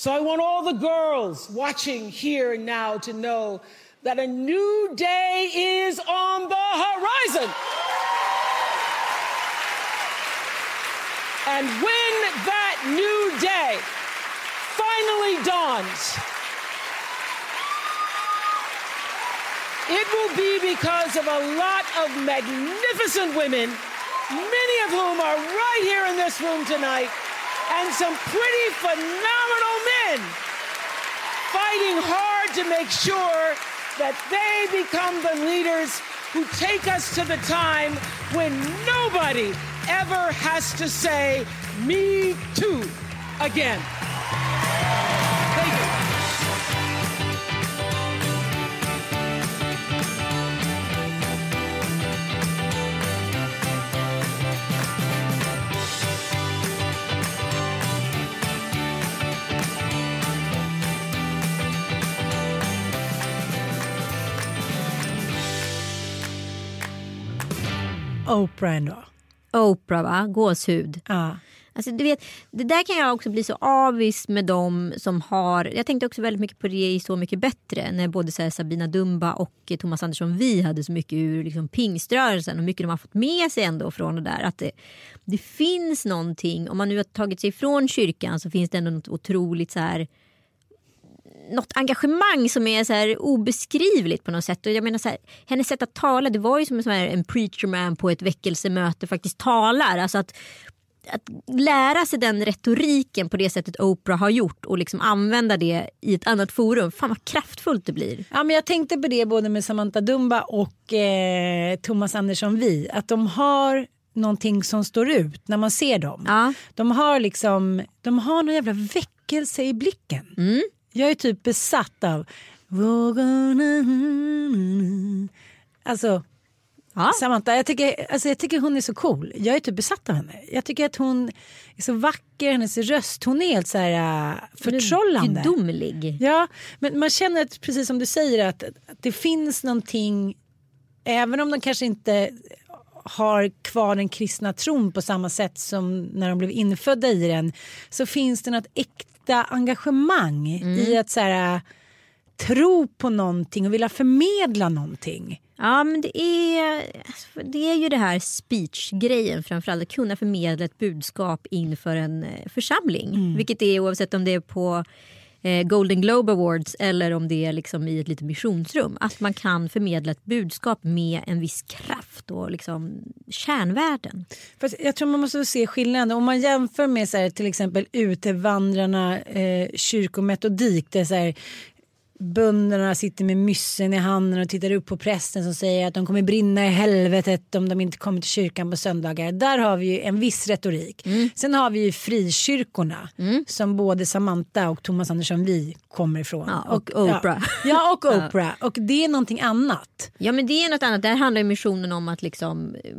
So I want all the girls watching here and now to know that a new day is on the horizon. And when that new day finally dawns, it will be because of a lot of magnificent women, many of whom are right here in this room tonight, and some pretty phenomenal men fighting hard to make sure that they become the leaders who take us to the time when nobody ever has to say, Me too, again. Oprah ändå. Oprah va? Gåshud. Ja. Alltså, du vet, det där kan jag också bli så avis med dem som har... Jag tänkte också väldigt mycket på det i Så mycket bättre. När både här, Sabina Dumba och Thomas Andersson Vi hade så mycket ur liksom, pingströrelsen och mycket de har fått med sig ändå från det där. Att det, det finns någonting, om man nu har tagit sig ifrån kyrkan så finns det ändå något otroligt så här något engagemang som är så här obeskrivligt på något sätt. Och jag menar så här, hennes sätt att tala, det var ju som en, sån här, en preacher man på ett väckelsemöte faktiskt talar. Alltså att, att lära sig den retoriken på det sättet Oprah har gjort och liksom använda det i ett annat forum. Fan vad kraftfullt det blir. Ja, men jag tänkte på det både med Samantha Dumba och eh, Thomas Andersson Vi. Att de har någonting som står ut när man ser dem. Ja. De har liksom, de har någon jävla väckelse i blicken. Mm. Jag är typ besatt av. Alltså Ja. Samantha, jag tycker, alltså jag tycker hon är så cool. Jag är typ besatt av henne. Jag tycker att hon är så vacker, hennes röst, hon är helt så här uh, förtrollande. Gudomlig. Ja, men man känner att, precis som du säger att, att det finns någonting, även om de kanske inte har kvar den kristna tron på samma sätt som när de blev infödda i den så finns det något äkta engagemang i att så här, tro på någonting och vilja förmedla någonting. Ja men det är, alltså, det är ju det här speech-grejen framförallt. Att kunna förmedla ett budskap inför en eh, församling. Vilket det är oavsett om det är på Eh, Golden Globe Awards eller om det är liksom i ett litet missionsrum. Att man kan förmedla ett budskap med en viss kraft och liksom kärnvärden. Fast jag tror man måste se skillnaden. Om man jämför med så här, till exempel utevandrarna eh, kyrkometodik. Där så här, bönderna sitter med myssen i handen och tittar upp på prästen som säger att de kommer brinna i helvetet om de inte kommer till kyrkan på söndagar. Där har vi ju en viss retorik. Sen har vi ju frikyrkorna som både Samantha och Thomas Andersson Vi kommer ifrån. Ja, och Oprah. Ja, ja och Oprah. Och det är någonting annat. Ja men det är något annat. Där handlar ju missionen om att liksom, eh,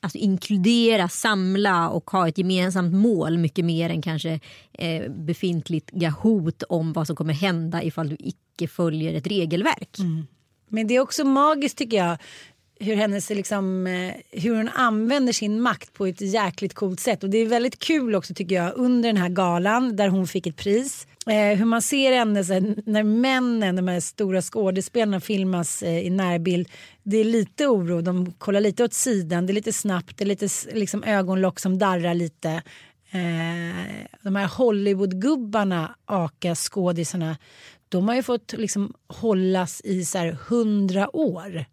alltså inkludera, samla och ha ett gemensamt mål mycket mer än kanske eh, befintliga hot om vad som kommer hända ifall du icke följer ett regelverk. Mm. Men det är också magiskt tycker jag hur, hennes, liksom, eh, hur hon använder sin makt på ett jäkligt coolt sätt. Och det är väldigt kul också tycker jag under den här galan där hon fick ett pris. Eh, hur man ser henne så här, när männen, de här stora skådespelarna filmas eh, i närbild. Det är lite oro, de kollar lite åt sidan, det är lite snabbt, det är lite liksom, ögonlock som darrar lite. Eh, de här Hollywoodgubbarna, aka skådisarna, de har ju fått liksom hållas i så här hundra år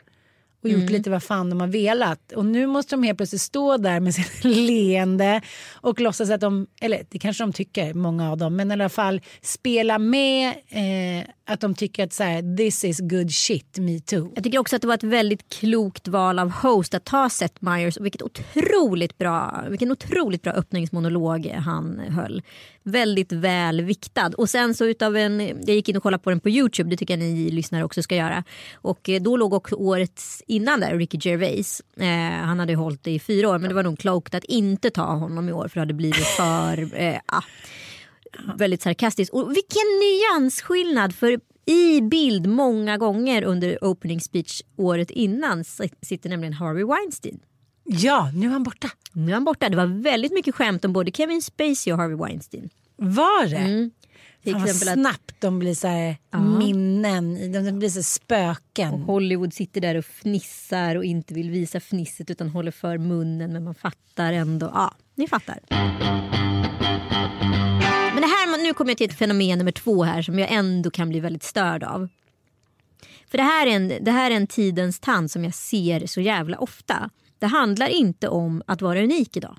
och gjort lite vad fan de har velat. Och nu måste de helt plötsligt stå där med sitt leende och låtsas att de, eller det kanske de tycker, många av dem, men i alla fall spela med eh, att de tycker att så här, this is good shit, me too. Jag tycker också att det var ett väldigt klokt val av host att ta Seth Meyers och vilket otroligt bra, vilken otroligt bra öppningsmonolog han höll. Väldigt väl viktad. Och sen så utav en, jag gick in och kollade på den på Youtube, det tycker jag ni lyssnare också ska göra. Och eh, då låg också årets innan där Ricky Gervais. Eh, han hade ju hållit det i fyra år men det var nog klokt att inte ta honom i år för det hade blivit för, eh, ah, väldigt sarkastiskt. Och vilken nyansskillnad för i bild många gånger under opening speech året innan sitter nämligen Harvey Weinstein. Ja, nu är han borta. Nu är han borta. Det var väldigt mycket skämt om både Kevin Spacey och Harvey Weinstein. Var det? Mm. Fan, vad exempel att snabbt de blir så här minnen, de blir så spöken. Hollywood sitter där och fnissar och inte vill visa fnisset utan håller för munnen men man fattar ändå. Ja, ni fattar. Nu kommer jag till ett fenomen nummer två här som jag ändå kan bli väldigt störd av. För det här, är en, det här är en tidens tand som jag ser så jävla ofta. Det handlar inte om att vara unik idag.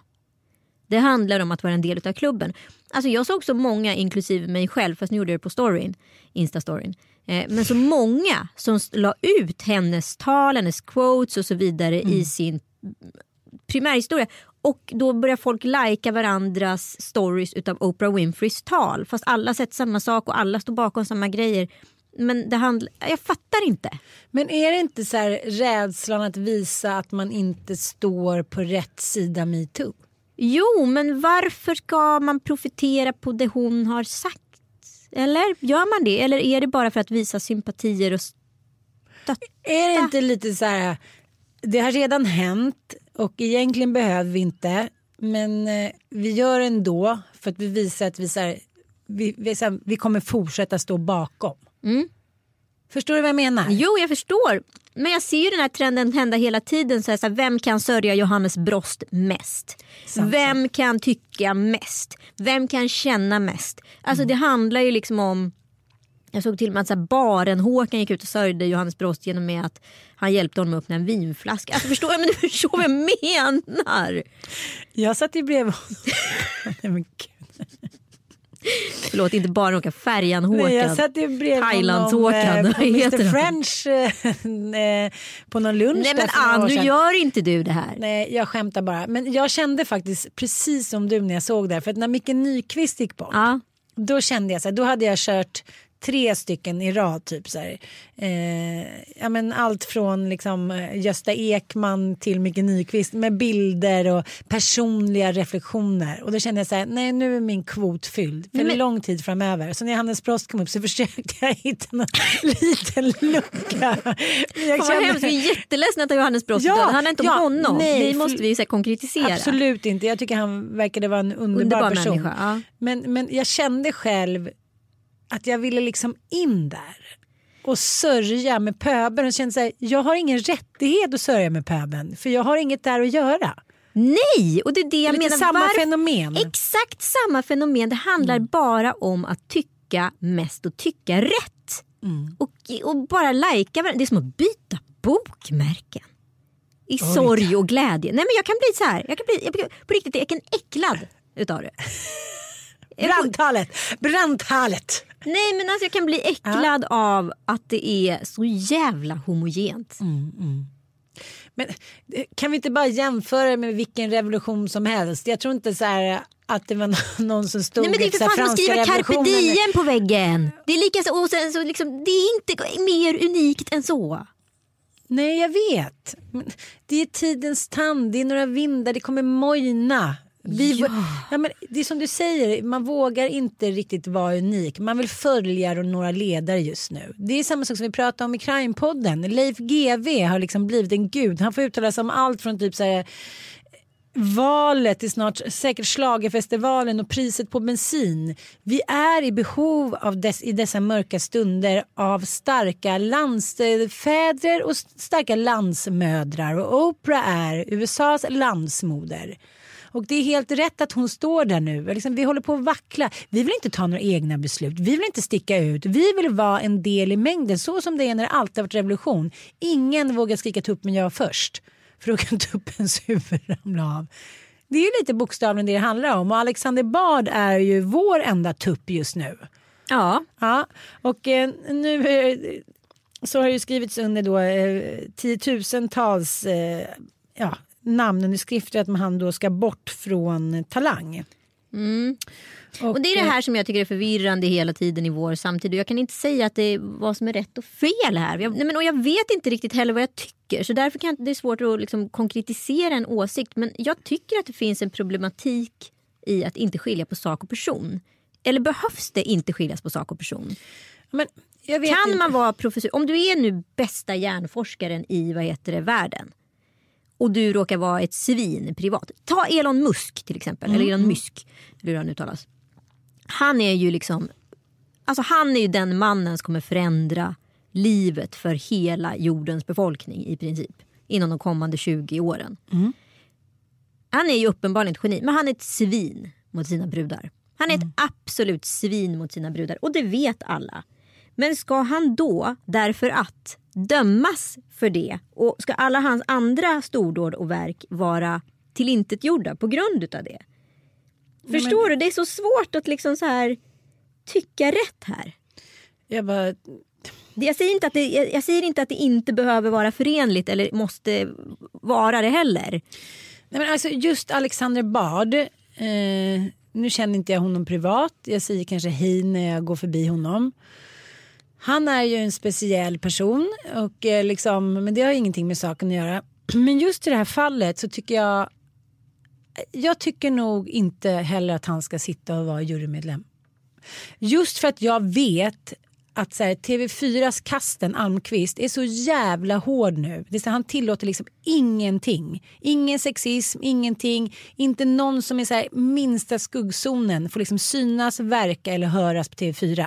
Det handlar om att vara en del av klubben. Alltså jag såg så många, inklusive mig själv, fast nu gjorde jag det på storyn, Insta-storyn. Eh, men så många som la ut hennes tal, hennes quotes och så vidare i sin primärhistoria. Och då börjar folk lajka varandras stories utav Oprah Winfreys tal. Fast alla sett samma sak och alla står bakom samma grejer. Men det handl- jag fattar inte. Men är det inte så här rädslan att visa att man inte står på rätt sida metoo? Jo, men varför ska man profitera på det hon har sagt? Eller gör man det? Eller är det bara för att visa sympatier och stötta? Är det inte lite så här, det har redan hänt och egentligen behöver vi inte men eh, vi gör ändå för att vi visar att vi, så här, vi, vi, så här, vi kommer fortsätta stå bakom. Förstår du vad jag menar? Jo, jag förstår. Men jag ser ju den här trenden hända hela tiden. Så här, så här, vem kan sörja Johannes Brost mest? Sant, vem kan tycka mest? Vem kan känna mest? Alltså det handlar ju liksom om jag såg till och med att så här, baren Håkan gick ut och sörjde Johannes Brost genom med att han hjälpte honom upp med en vinflaska. Alltså förstår, jag, men du förstår vad jag menar. Jag satt ju bredvid honom. Förlåt, inte bara åka färjan Håkan. Nej, jag satt ju bredvid Thailandshåkan, honom eh, på Mr? French eh, på någon lunch. Nej men Ann, nu gör inte du det här. Nej, jag skämtar bara. Men jag kände faktiskt precis som du när jag såg det. här. För att när Micke Nyqvist gick bort, Ja. då kände jag så här, då hade jag kört tre stycken i rad. Typ så här. Eh, ja, men allt från liksom, eh, Gösta Ekman till Micke Nyqvist med bilder och personliga reflektioner. Och då kände jag så här, nej nu är min kvot fylld för men- lång tid framöver. Så när Hannes Brost kom upp så försökte jag hitta någon liten lucka. Jag Fan vad hemskt, vi är jätteledsen att Johannes Brost Ja, Det handlar inte om ja, honom. nej, det måste vi så här, konkretisera. Absolut inte. Jag tycker han verkade vara en underbar, Underbar person. människa, ja. men, men jag kände själv att jag ville liksom in där och sörja med pöben. Och kände så här, jag har ingen rättighet att sörja med pöben för jag har inget där att göra. Nej, och det är det jag menar. samma Varför- fenomen. Exakt samma fenomen. Det handlar Mm. bara om att tycka mest och tycka rätt. Mm. Och, och bara lajka varandra. Det är som att byta bokmärken. I sorg och glädje. Nej men jag kan bli så här. Jag kan bli, jag, på riktigt, jag kan äcklad utav det. Brandtalet! Brandtalet! Nej men alltså jag kan bli äcklad av att det är så jävla homogent. Mm. Men eh, kan vi inte bara jämföra det med vilken revolution som helst? Jag tror inte så här att det var någon som stod Nej men det är för fan som att skriva carpe diem på väggen. Det är lika så, och sen så liksom, det är inte mer unikt än så. Nej, jag vet. Men det är tidens tand, det är några vindar, det kommer mojna. Vi, ja. men det är som du säger, man vågar inte riktigt vara unik. Man vill följa några ledare just nu. Det är samma sak som vi pratade om i Crime-podden. Leif GW har liksom blivit en gud. Han får uttala sig om allt från typ så här, valet till snart säkert schlagerfestivalen och priset på bensin. Vi är i behov av dess, i dessa mörka stunder av starka landsfäder och starka landsmödrar och Oprah är USAs landsmoder. Och det är helt rätt att hon står där nu. Liksom, vi håller på att vackla. Vi vill inte ta några egna beslut. Vi vill inte sticka ut. Vi vill vara en del i mängden. Så som det är när det alltid har varit revolution. Ingen vågar skrika tuppen jag först. För då kan tuppens huvud ramla av. Det är ju lite bokstavligen det det handlar om. Och Alexander Bard är ju vår enda tupp just nu. Ja. Ja, och eh, nu eh, så har det ju skrivits under då eh, tiotusentals eh, ja, namnunderskrifter att han då ska bort från Talang. Och det är det här som jag tycker är förvirrande hela tiden i vår samtid. Och jag kan inte säga att det är vad som är rätt och fel här. Jag, nej men, och jag vet inte riktigt heller vad jag tycker. Så därför kan det är svårt att liksom konkretisera en åsikt. Men jag tycker att det finns en problematik i att inte skilja på sak och person. Eller behövs det inte skiljas på sak och person? Men jag Kan inte. man vara professor? Om du är nu bästa hjärnforskaren i vad heter det, världen och du råkar vara ett svin privat. Ta Elon Musk till exempel. Eller Elon Musk. Eller hur han uttalas. Han är ju liksom Alltså han är ju den mannen som kommer förändra livet för hela jordens befolkning i princip. Inom de kommande 20 åren. Han är ju uppenbarligen ett geni men han är ett svin mot sina brudar. Han är ett absolut svin mot sina brudar och det vet alla. Men ska han då, därför att, dömas för det och ska alla hans andra stordåd och verk vara tillintetgjorda på grund av det? Förstår du? Det är så svårt att liksom så här tycka rätt här. Jag bara, Jag säger, inte att det, jag jag säger inte att det inte behöver vara förenligt eller måste vara det heller. nej men alltså just Alexander Bard. Eh, nu känner inte jag honom privat. Jag säger kanske hej när jag går förbi honom. Han är ju en speciell person och eh, liksom, men det har ingenting med saken att göra. Men just i det här fallet så tycker jag jag tycker nog inte heller att han ska sitta och vara jurymedlem. Just för att jag vet att så här, TV4s Kasten Almqvist är så jävla hård nu. Det är så, han tillåter liksom ingenting. Ingen sexism, ingenting. Inte någon som är så här, minsta skuggzonen får liksom synas, verka eller höras på TV4.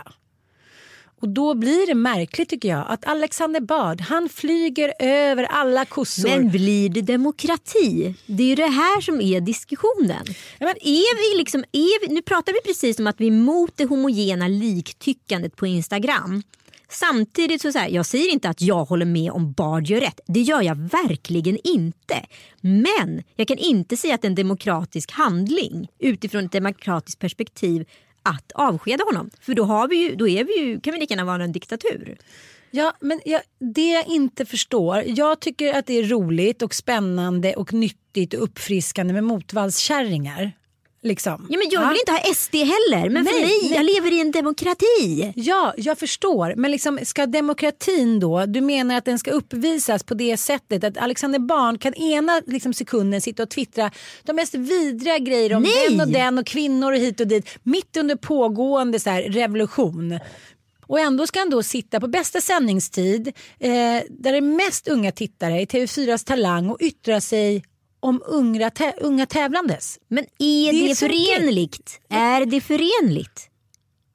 Och då blir det märkligt tycker jag att Alexander Bard han flyger över alla kossor. Men blir det demokrati? Det är ju det här som är diskussionen. men- är vi liksom, är vi, nu pratar vi precis om att vi är emot det homogena liktyckandet på Instagram. Samtidigt så, så här, jag säger inte att jag håller med om Bard gör rätt. Det gör jag verkligen inte. Men jag kan inte säga att en demokratisk handling utifrån ett demokratiskt perspektiv att avskeda honom. För då, har vi ju, då är vi ju, kan vi lika gärna vara en diktatur. Ja, men jag, det jag inte förstår. Jag tycker att det är roligt och spännande och nyttigt och uppfriskande med motvallskärringar. Liksom. Ja, men jag vill inte ha SD heller. Men för Nej, mig, nej. jag lever i en demokrati. Ja, jag förstår. Men liksom, ska demokratin då, du menar att den ska uppvisas på det sättet att Alexander Barn kan ena liksom, sekunden sitta och twittra de mest vidriga grejer om Nej! den och den och kvinnor och hit och dit mitt under pågående så här, revolution. Och ändå ska han då sitta på bästa sändningstid eh, där det är mest unga tittare i TV4s Talang och yttra sig om unga, tä- unga tävlandes. Men är Det det, är så förenligt? Är det förenligt?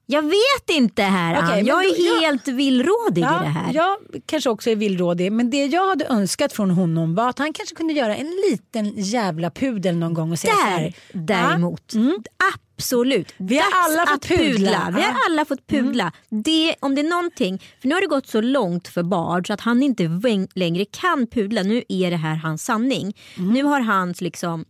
Jag vet inte här men Jag är då- ja. helt villrådig i det här. Jag kanske också är villrådig men det jag hade önskat från honom var att han kanske kunde göra en liten jävla pudel någon gång och säga så Där här. däremot. Absolut. Vi har Dags alla fått pudla. pudla. Vi har alla fått pudla. Det, om det är någonting, för nu har det gått så långt för Bard så att han inte längre kan pudla. Nu är det här hans sanning. Nu har hans liksom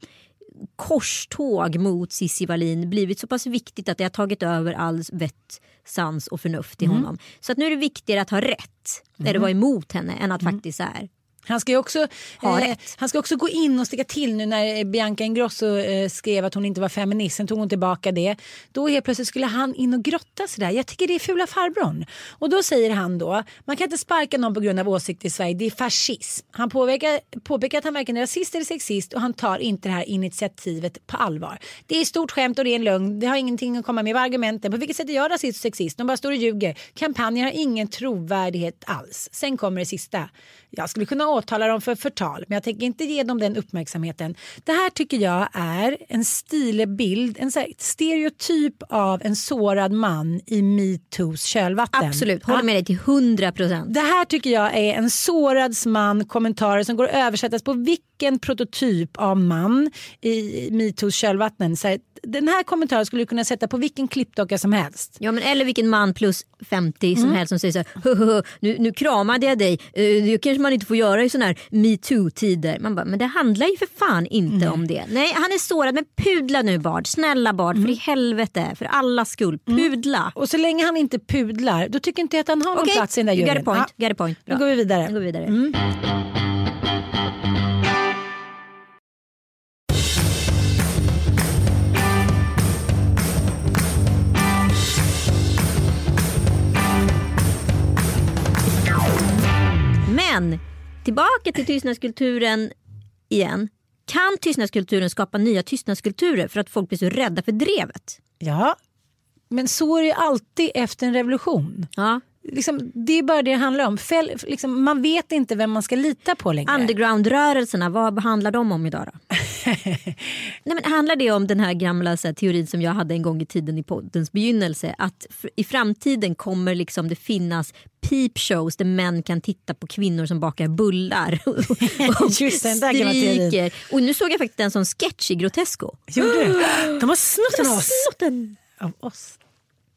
korståg mot Cissi Wallin blivit så pass viktigt att det har tagit över all vett, sans och förnuft i honom. Så att nu är det viktigare att ha rätt, eller vara emot henne, än att faktiskt så här. Han ska också, eh, han ska också gå in och sticka till nu när eh, Bianca Ingrosso eh, skrev att hon inte var feminist. Sen tog hon tillbaka det. Då helt plötsligt skulle han in och grotta sådär. Jag tycker det är fula farbrorn. Och då säger han då, man kan inte sparka någon på grund av åsikt i Sverige. Det är fascism. Han påpekar, påpekar att han varken är rasist eller sexist och han tar inte det här initiativet på allvar. Det är stort skämt och det är en lögn. Det har ingenting att komma med. Vad argumenten? På vilket sätt är jag rasist och sexist? De bara står och ljuger. Kampanjer har ingen trovärdighet alls. Sen kommer det sista. Jag skulle kunna åtala dem för förtal men jag tänker inte ge dem den uppmärksamheten. Det här tycker jag är en stilbild, en stereotyp av en sårad man i metoos kölvatten. Absolut, håller med dig till 100 procent. Det här tycker jag är en sårad man kommentarer som går att översättas på vilket vilken prototyp av man i metoos kölvatten. Så här, den här kommentaren skulle du kunna sätta på vilken klippdocka som helst. Ja, men eller vilken man plus 50 som Mm. helst som säger så här, "Hö, hö, hö, nu, nu kramade jag dig, Eh, det kanske man inte får göra i sådana här metoo-tider. Man bara, men det handlar ju för fan inte om det. Nej, han är sårad, men pudla nu Bard. Snälla Bard, Mm. för i helvete, för allas skull, pudla. Och så länge han inte pudlar, då tycker inte jag att han har någon Okej, plats i den där you got a juryn. point. Got a point. Bra. går vi vidare. Nu går vi vidare. Men tillbaka till tystnadskulturen igen. Kan tystnadskulturen skapa nya tystnadskulturer för att folk blir så rädda för drevet? Ja, men så är det alltid efter en revolution. Ja. Liksom, det är bara det det handlar om. Fäll, liksom, man vet inte vem man ska lita på längre. Underground-rörelserna, vad handlar de om idag då? Nej, men handlar det om den här gamla så här, teorin som jag hade en gång i tiden i poddens begynnelse? Att i framtiden kommer liksom det finnas peep shows där män kan titta på kvinnor som bakar bullar och teorin. stryker. Och nu såg jag faktiskt en sån sketch i Grotesco. Gjorde? De har snott den av oss. Av oss.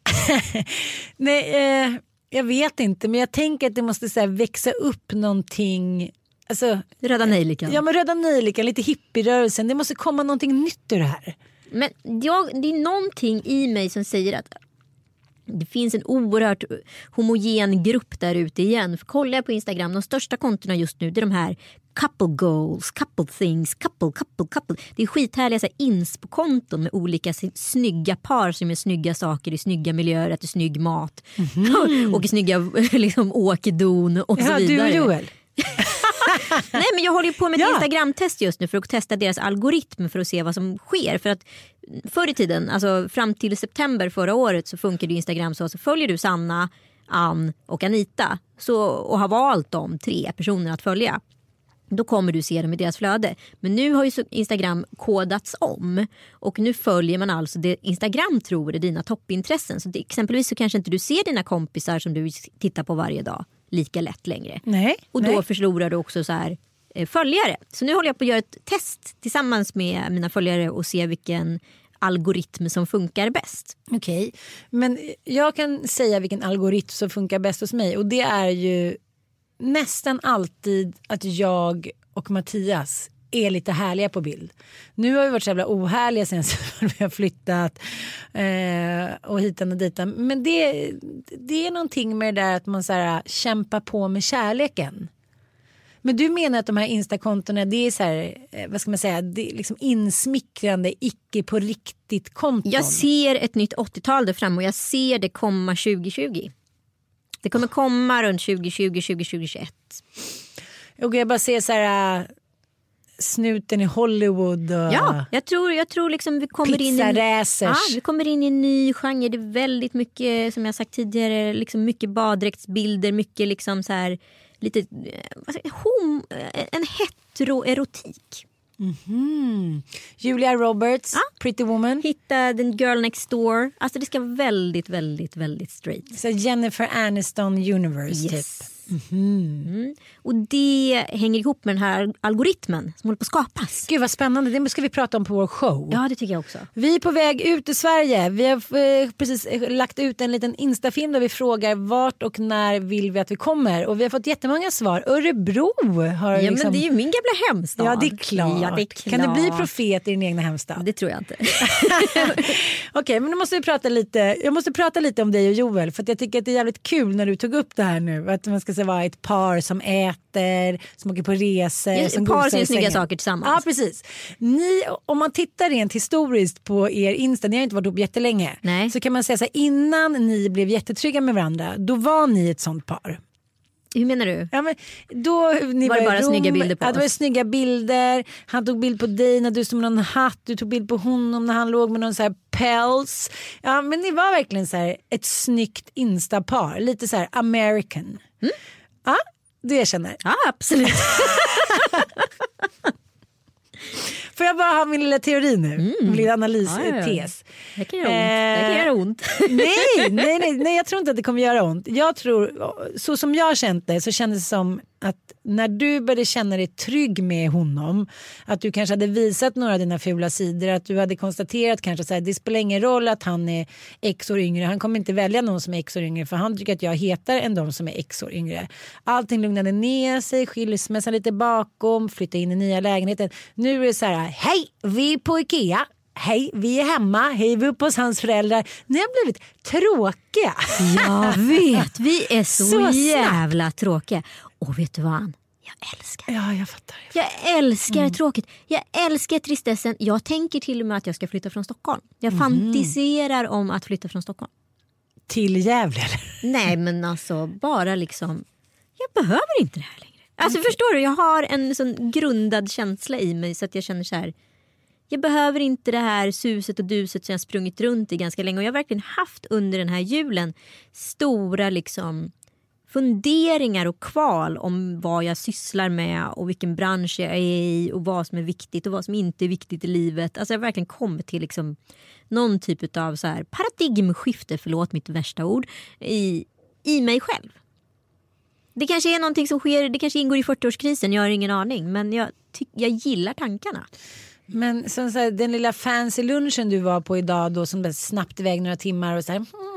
Nej, eh, jag vet inte men jag tänker att det måste så här, växa upp någonting. Alltså, Röda nejlikan. ja men Röda Nejlikan, lite hippierörelsen. Det måste komma någonting nytt ur det här. Men jag, det är någonting i mig som säger att det finns en oerhört homogen grupp där ute igen. För kollar jag på Instagram, de största kontona just nu det är de här couple goals, couple things, couple, couple, couple. Det är skithärliga så inspo-konton med olika snygga par som gör snygga saker i snygga miljöer, äter snygg mat, åker snygga liksom, åkedon och så Ja, du vidare. och Joel. Nej men jag håller på med ett Ja. Instagram-test just nu för att testa deras algoritm för att se vad som sker. För att förr i tiden, alltså fram till september förra året så funkade ju Instagram så. Så följer du Sanna, Ann och Anita så, och har valt de tre personerna att följa. Då kommer du se dem i deras flöde. Men nu har ju Instagram kodats om. Och nu följer man alltså det Instagram tror är dina toppintressen. Så det, exempelvis så kanske inte du ser dina kompisar som du tittar på varje dag lika lätt längre. Nej. Och då nej. förlorar du också så här, eh, följare. Så nu håller jag på att göra ett test tillsammans med mina följare och se vilken algoritm som funkar bäst. Okej, men jag kan säga vilken algoritm som funkar bäst hos mig och det är ju nästan alltid att jag och Mattias är lite härliga på bild. Nu har vi varit så jävla ohärliga sen vi har flyttat eh, och hitan och ditan. Men det, det är någonting med det där att man så här, kämpar på med kärleken. Men du menar att de här instakontona det är så här, eh, vad ska man säga, det är liksom insmickrande, icke på riktigt konton. Jag ser ett nytt 80-tal där framme och jag ser det komma 2020. Det kommer komma runt 2020, 2021. Och jag bara ser så här äh, snuten i Hollywood och Ja, jag tror, jag tror liksom vi kommer in i... Ja, vi kommer in i en ny genre. Det är väldigt mycket, som jag sagt tidigare, liksom mycket baddräktsbilder, mycket liksom så här, lite, eh, hom, eh, en heteroerotik. Julia Roberts, Ja. Pretty Woman. Hitta den girl next door. Alltså det ska väldigt, väldigt, väldigt straight. Så Jennifer Aniston Universe typ. Yes. Mm. Och det hänger ihop med den här algoritmen som håller på att skapas. Gud vad spännande, det ska vi prata om på vår show. Ja, det tycker jag också. Vi är på väg ut i Sverige. Vi har eh, precis eh, lagt ut en liten instafilm där vi frågar vart och när vill vi att vi kommer. Och vi har fått jättemånga svar. Örebro har Ja, liksom... men det är ju min gamla hemstad. Ja det är klart. Ja, det är klart. Kan du bli profet i din egna hemstad? Det tror jag inte. Okej, men då måste vi prata lite. Jag måste prata lite om dig och Joel för jag tycker att det är jävligt kul när du tog upp det här nu. Att man ska säga vara ett par som äter, som åker på resor. Ja, som par som gör snygga saker tillsammans. Ja, precis. Ni, om man tittar rent historiskt på er Insta, ni har inte varit ihop jättelänge. Nej. Så kan man säga så här, innan ni blev jättetrygga med varandra, då var ni ett sånt par. Hur menar du? Ja, men då, ni Var det bara Rom, snygga bilder på ja, det var oss? snygga bilder. Han tog bild på dig när du stod med någon hatt. Du tog bild på honom när han låg med någon så päls. Ja, men ni var verkligen så här ett snyggt instapar. Lite så här American. Mm. Ja, du erkänner. Ja, absolut. Får jag bara ha min lilla teori nu? Min lilla Mm. Ja, ja. analystes. Det kan göra ont. Det kan Eh, göra ont. nej, nej, nej, nej, jag tror inte att det kommer göra ont. Jag tror, så som jag har känt det så kändes det som att när du började känna dig trygg med honom, att du kanske hade visat några av dina fula sidor, att du hade konstaterat kanske så här, det spelar ingen roll att han är x år yngre, han kommer inte välja någon som är x år yngre för han tycker att jag är hetare än de som är x år yngre. Allting lugnade ner sig, skilsmässan lite bakom, flytta in i nya lägenheten. Nu är det så här, hej, vi är på Ikea, Hej, vi är hemma. Hej, vi är uppe hos hans föräldrar. Ni har blivit tråkiga. Jag vet, vi är så, Så jävla tråkiga. Och vet du vad? Ann? Jag älskar Ja, jag fattar. Jag älskar tråkigt. Jag älskar tristessen. Jag tänker till och med att jag ska flytta från Stockholm. Jag fantiserar om att flytta från Stockholm. Till Gävle eller? Nej men alltså bara liksom. Jag behöver inte det här längre. Alltså förstår du? Jag har en sån grundad känsla i mig så att jag känner så här. Jag behöver inte det här suset och duset som jag sprungit runt i ganska länge. Och jag har verkligen haft under den här julen stora liksom funderingar och kval om vad jag sysslar med och vilken bransch jag är i och vad som är viktigt och vad som inte är viktigt i livet. Alltså jag har verkligen kommit till liksom någon typ av så här paradigmskifte, förlåt mitt värsta ord, i, i mig själv. Det kanske är någonting som sker, det kanske ingår i 40-årskrisen, jag har ingen aning. Men jag, ty- jag gillar tankarna. Men som så här, den lilla fancy lunchen du var på idag då som snabbt iväg några timmar och så här, hmm,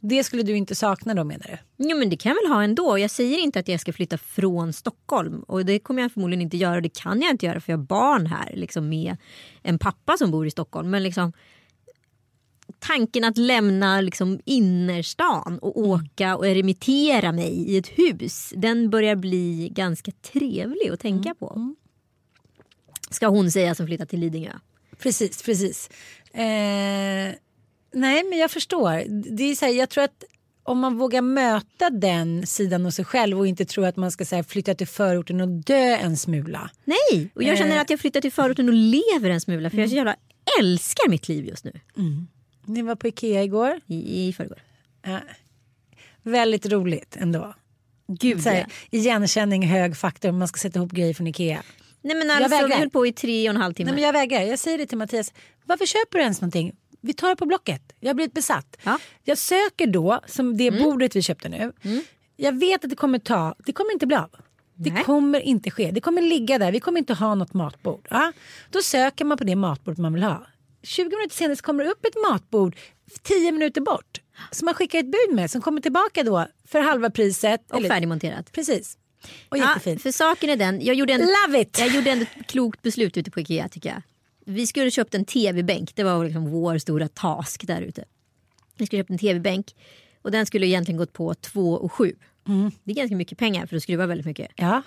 det skulle du inte sakna då menar du? Jo men det kan jag väl ha ändå. Jag säger inte att jag ska flytta från Stockholm. Och det kommer jag förmodligen inte göra. Det kan jag inte göra för jag har barn här liksom med en pappa som bor i Stockholm. Men liksom tanken att lämna liksom innerstan och åka och remittera mig i ett hus. Den börjar bli ganska trevlig att tänka på. Ska hon säga som flyttat till Lidingö. Precis, precis. Eh, nej men jag förstår. Det är så här, jag tror att om man vågar möta den sidan av sig själv och inte tror att man ska så här, flytta till förorten och dö en smula. Nej, och jag känner Eh. att jag flyttar till förorten och lever en smula. För jag så jävla älskar mitt liv just nu. Ni var på Ikea igår. I, i förrgår. Ja. Väldigt roligt ändå. Gud Så ja. här, igenkänning hög faktor om man ska sätta ihop grejer från Ikea. Nej men Jag alltså vi vägrar. höll på i tre och en halv timme. Nej, men jag vägrar. Jag säger det till Mattias. Varför köper du ens någonting? Vi tar det på Blocket. Jag har blivit besatt. Ja. Jag söker då, som det bordet vi köpte nu. Jag vet att det kommer ta, det kommer inte bli av. Det Nej. kommer inte ske. Det kommer ligga där. Vi kommer inte ha något matbord. Ja? Då söker man på det matbord man vill ha. 20 minuter senare kommer det upp ett matbord 10 minuter bort. Som man skickar ett bud med som kommer tillbaka då för halva priset. och färdigmonterat. Precis. Och Ja, jättefint. för saken är den, jag gjorde, en, Love it! jag gjorde ändå ett klokt beslut ute på Ikea tycker jag. Vi skulle köpt en tv-bänk, det var liksom vår stora task där ute. Vi skulle köpt en tv-bänk och den skulle egentligen gått på 2 och 7. Det är ganska mycket pengar för att skruva väldigt mycket. Ja.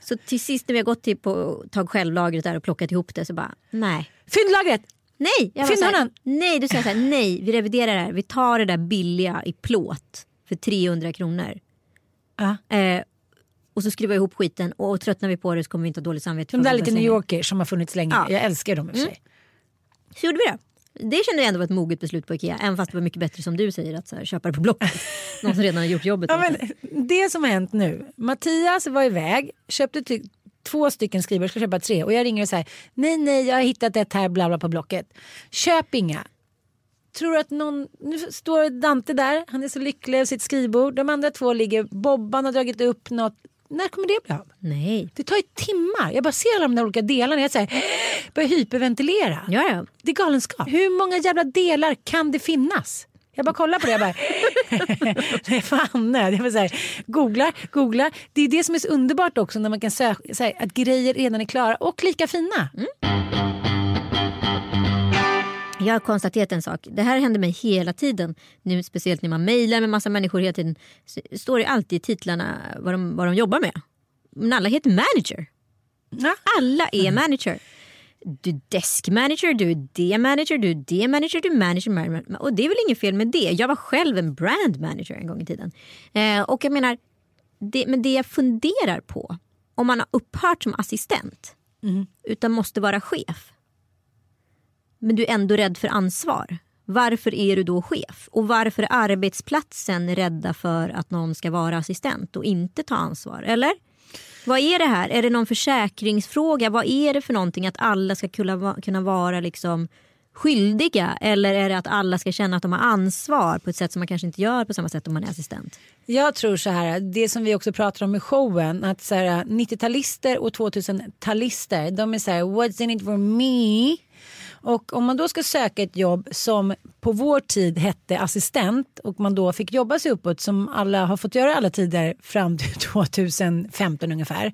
Så till sist när vi har gått till på tag själv-lagret där och plockat ihop det så bara nej. Fyndlagret! Nej! Jag Fyndhörnan! nej, du säger så här, nej vi reviderar det här. Vi tar det där billiga i plåt för 300 kronor. Ja. Eh, och så skruvar vi ihop skiten och tröttnar vi på det så kommer vi inte ha dåligt samvete. De där lite New. Yorkers som har funnits länge. Ja. Jag älskar dem i och för sig. Så gjorde vi det. Det kände jag ändå var ett moget beslut på Ikea. Även fast det var mycket bättre som du säger att så här, köpa det på Blocket. Någon som redan har gjort jobbet. Ja, men en. det som har hänt nu. Mattias var iväg, köpte två stycken skrivbord, ska köpa tre. Och jag ringer och säger nej nej jag har hittat ett här bla bla på Blocket. Köp inga. Tror att någon, nu står Dante där, han är så lycklig över sitt skrivbord. De andra två ligger, Bobban har dragit upp något. När kommer det bli av? Nej. Det tar ju timmar. Jag bara ser alla de där olika delarna. Jag säger, börjar hyperventilera. Ja, ja. Det är galenskap. Hur många jävla delar kan det finnas? Jag bara kollar på det. Jag bara, det är fan Jag bara så här, googlar, googlar. Det är det som är så underbart också när man kan söka här, att grejer redan är klara och lika fina. Jag har konstaterat en sak. Det här händer mig hela tiden. Nu speciellt när man mejlar med massa människor hela tiden. Så står det alltid i titlarna vad de, vad de jobbar med. Men alla heter manager. Ja. Alla är manager. Du är desk manager, du är det manager, du är det manager, du är manager, manager. Och det är väl inget fel med det. Jag var själv en brand manager en gång i tiden. Eh, och jag menar, det, men det jag funderar på. Om man har upphört som assistent utan måste vara chef. Men du är ändå rädd för ansvar. Varför är du då chef? Och varför är arbetsplatsen rädda för att någon ska vara assistent och inte ta ansvar? Eller? Vad är det här? Är det någon försäkringsfråga? Vad är det för någonting att alla ska kunna, vara liksom skyldiga eller är det att alla ska känna att de har ansvar på ett sätt som man kanske inte gör på samma sätt om man är assistent? Jag tror så här, det som vi också pratar om i showen, att 90-talister och 2000-talister, de är så här, what's in it for me? Och om man då ska söka ett jobb som på vår tid hette assistent och man då fick jobba sig uppåt som alla har fått göra alla tider fram till 2015 ungefär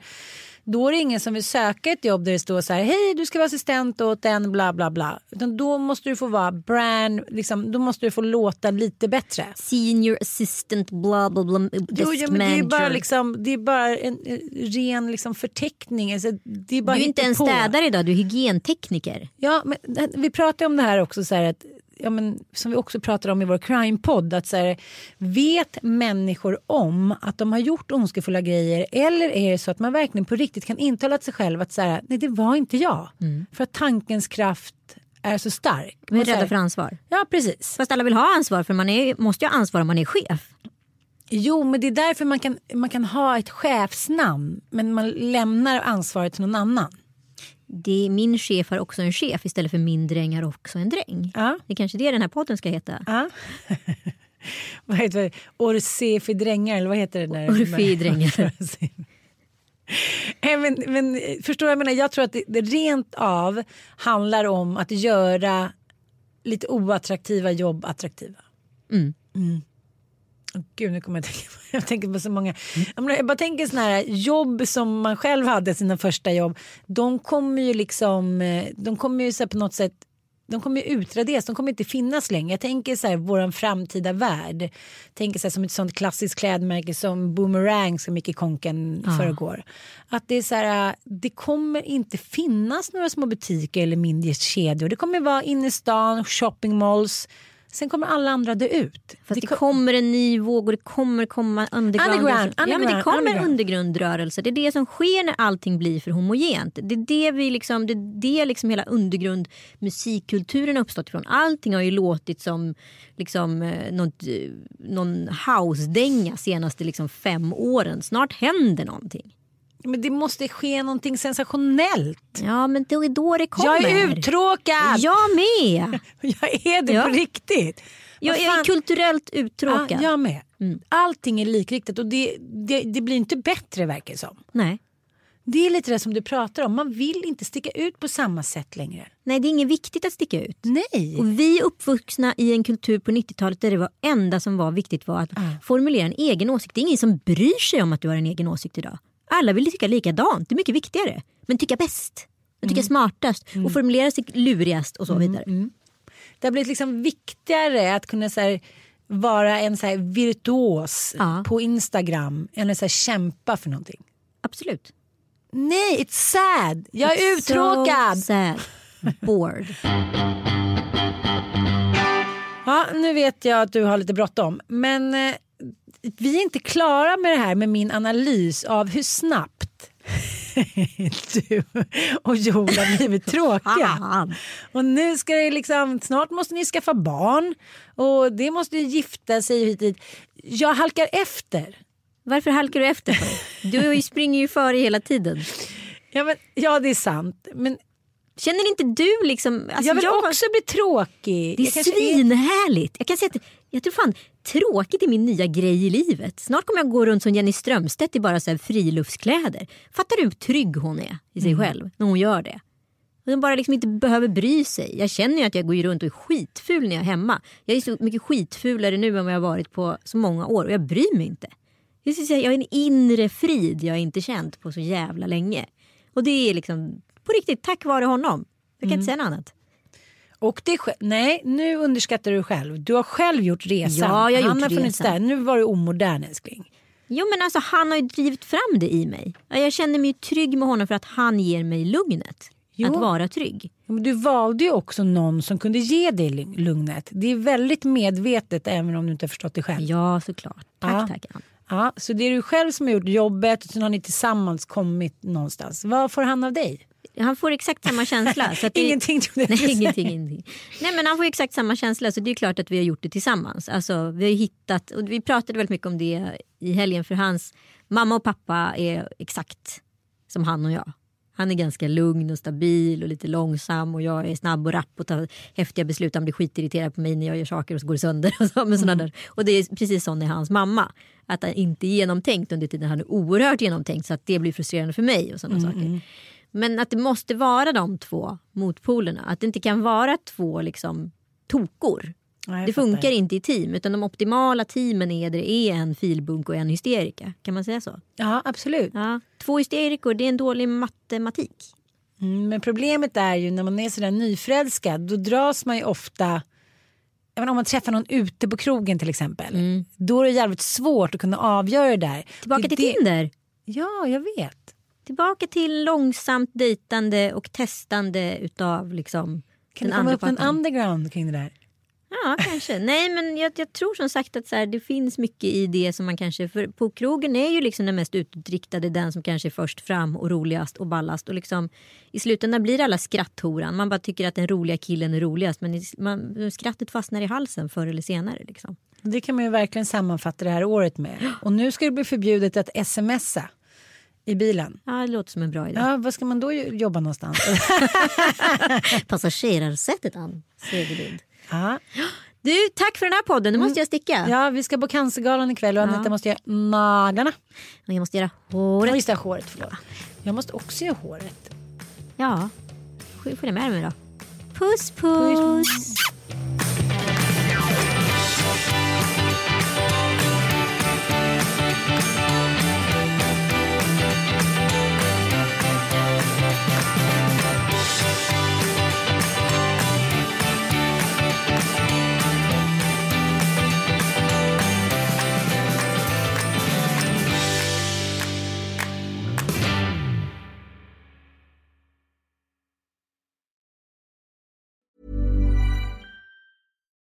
då är det ingen som vill söka ett jobb där det står så här hej du ska vara assistent åt en bla bla bla. Utan då måste du få vara brand, liksom, då måste du få låta lite bättre. Senior assistant bla bla bla. Jo, ja, men det är bara, liksom, det är bara en, en ren liksom, förteckning. Alltså, det är bara du är inte en städare idag, du är hygientekniker. Ja, men vi pratar om det här också så här att ja, men, som vi också pratar om i vår crime-podd, att så här, vet människor om att de har gjort ondskefulla grejer eller är det så att man verkligen på riktigt kan intala sig själv att så här, nej det var inte jag. Mm. För att tankens kraft är så stark. Vi är rädda för ansvar. Ja precis. Fast alla vill ha ansvar för man är, måste ju ha ansvar om man är chef. Jo men det är därför man kan, man kan ha ett chefsnamn men man lämnar ansvaret till någon annan det min chef har också en chef istället för min dräng har också en dräng. Ja. Det är kanske det den här podden ska heta. Ja. vad heter det? Orsefi drängar eller vad heter det? Där? Orfi drängar. men, men, förstår jag menar? Jag tror att det, det rent av handlar om att göra lite oattraktiva jobb attraktiva. Mm. Mm. Gud, nu kommer jag tänka på, jag tänker på så många. Jag bara tänker sådana här jobb som man själv hade, sina första jobb. De kommer ju liksom, eh, de kommer ju så på något sätt de kommer ju utraderas, de kommer inte finnas längre. Jag tänker så här, våran framtida värld. Jag tänker så här, som ett sånt klassiskt klädmärke som Boomerang som gick i konken ah. förrgår. Att det är så här, det kommer inte finnas några små butiker eller mindre kedjor. Det kommer vara inne i stan, shoppingmalls Sen kommer alla andra dö ut. Fast det, det kommer en ny våg och det kommer komma underground. underground, ja, men det kommer underground. undergrundrörelse. Det är det som sker när allting blir för homogent. Det är det, vi liksom, det, är det liksom hela undergrund musikkulturen har uppstått ifrån. Allting har ju låtit som liksom, eh, något, eh, någon house-dänga senaste liksom fem åren. Snart händer någonting. Men det måste ske någonting sensationellt. Ja men det är då det kommer. Jag är uttråkad. Jag med. jag är det ja. på riktigt. Jag är kulturellt uttråkad. Ja, jag med. Mm. Allting är likriktat och det, det, det, blir inte bättre verkar som. Nej. Det är lite det som du pratar om. Man vill inte sticka ut på samma sätt längre. Nej, det är inget viktigt att sticka ut. Nej. Och vi är uppvuxna i en kultur på 90-talet där det var enda som var viktigt var att mm. formulera en egen åsikt. Det är ingen som bryr sig om att du har en egen åsikt idag. Alla vill tycka likadant, det är mycket viktigare. Men tycka bäst, och tycka mm. smartast och mm. formulera sig lurigast och så mm, vidare. Mm. Det har blivit liksom viktigare att kunna så här, vara en så här virtuos ja. på Instagram än att så här, kämpa för någonting. Absolut. Nej, it's sad. Jag är it's uttråkad. So sad. Bored. ja, nu vet jag att du har lite bråttom. Men eh, vi är inte klara med det här med min analys av hur snabbt du och Joel har blivit tråkiga. och nu ska det liksom, snart måste ni skaffa barn och det måste gifta sig hit dit. Jag halkar efter. Varför halkar du efter? Du springer ju före hela tiden. Ja, men, ja det är sant. Men Känner inte du liksom... Alltså jag vill jag, också bli tråkig. Det är svinhärligt. Jag kan säga att jag tror fan tråkigt är min nya grej i livet. Snart kommer jag gå runt som Jenny Strömstedt i bara så här friluftskläder. Fattar du hur trygg hon är i sig mm. själv när hon gör det? Hon bara liksom inte behöver bry sig. Jag känner ju att jag går runt och är skitful när jag är hemma. Jag är så mycket skitfulare nu än vad jag varit på så många år och jag bryr mig inte. Jag har en inre frid jag inte känt på så jävla länge. Och det är liksom på riktigt tack vare honom. Jag kan mm. inte säga något annat. Och det, nej, nu underskattar du själv. Du har själv gjort resan. Ja, jag har han gjort har funnits där. Nu var du omodern älskling. Jo men alltså han har ju drivit fram det i mig. Jag känner mig trygg med honom för att han ger mig lugnet. Jo. Att vara trygg. Men du valde ju också någon som kunde ge dig lugnet. Det är väldigt medvetet även om du inte har förstått det själv. Ja såklart. Tack ja. tack Ann. Ja, så det är du själv som har gjort jobbet och sen har ni tillsammans kommit någonstans. Vad får han av dig? Han får exakt samma känsla. Så det, ingenting nej, ingenting, ingenting. Nej men han får exakt samma känsla så det är klart att vi har gjort det tillsammans. Alltså, vi har hittat, och vi pratade väldigt mycket om det i helgen för hans mamma och pappa är exakt som han och jag. Han är ganska lugn och stabil och lite långsam och jag är snabb och rapp och tar häftiga beslut. Han blir skitirriterad på mig när jag gör saker och så går det sönder. Och, så, såna där. och det är precis sån är hans mamma. Att han inte är genomtänkt under tiden han är oerhört genomtänkt så att det blir frustrerande för mig och sådana saker. Men att det måste vara de två motpolerna. Att det inte kan vara två liksom tokor. Jag det funkar inte i team utan de optimala teamen är där det är en filbunk och en hysterika. Kan man säga så? Ja, absolut. Ja. Två hysterikor, det är en dålig matematik. Mm, men problemet är ju när man är sådär nyförälskad då dras man ju ofta menar, om man träffar någon ute på krogen till exempel. Då är det jävligt svårt att kunna avgöra det där. Tillbaka Det- till Tinder. Ja, jag vet. Tillbaka till långsamt dejtande och testande utav liksom Kan den du komma andra upp med en underground kring det där? Ja, kanske. Nej, men jag, jag tror som sagt att så här, det finns mycket i det som man kanske... För på krogen är ju liksom den mest utåtriktade, den som kanske är först fram och roligast och ballast. Och liksom, I slutändan blir alla skratthoran. Man bara tycker att den roliga killen är roligast men man, skrattet fastnar i halsen förr eller senare. Liksom. Det kan man ju verkligen sammanfatta det här året med. Och nu ska det bli förbjudet att smsa i bilen. Ja, det låter som en bra idé. Ja, vad ska man då jo- jobba någonstans? Passagerarsättet, Ann Segerlund. ja. Du, tack för den här podden. Nu måste jag sticka. ja, vi ska på Cancergalan ikväll och Anita måste göra naglarna. Och jag måste göra håret. just det, håret. Förlåt. Jag måste också göra håret. Ja, jag med mig då. Puss, puss.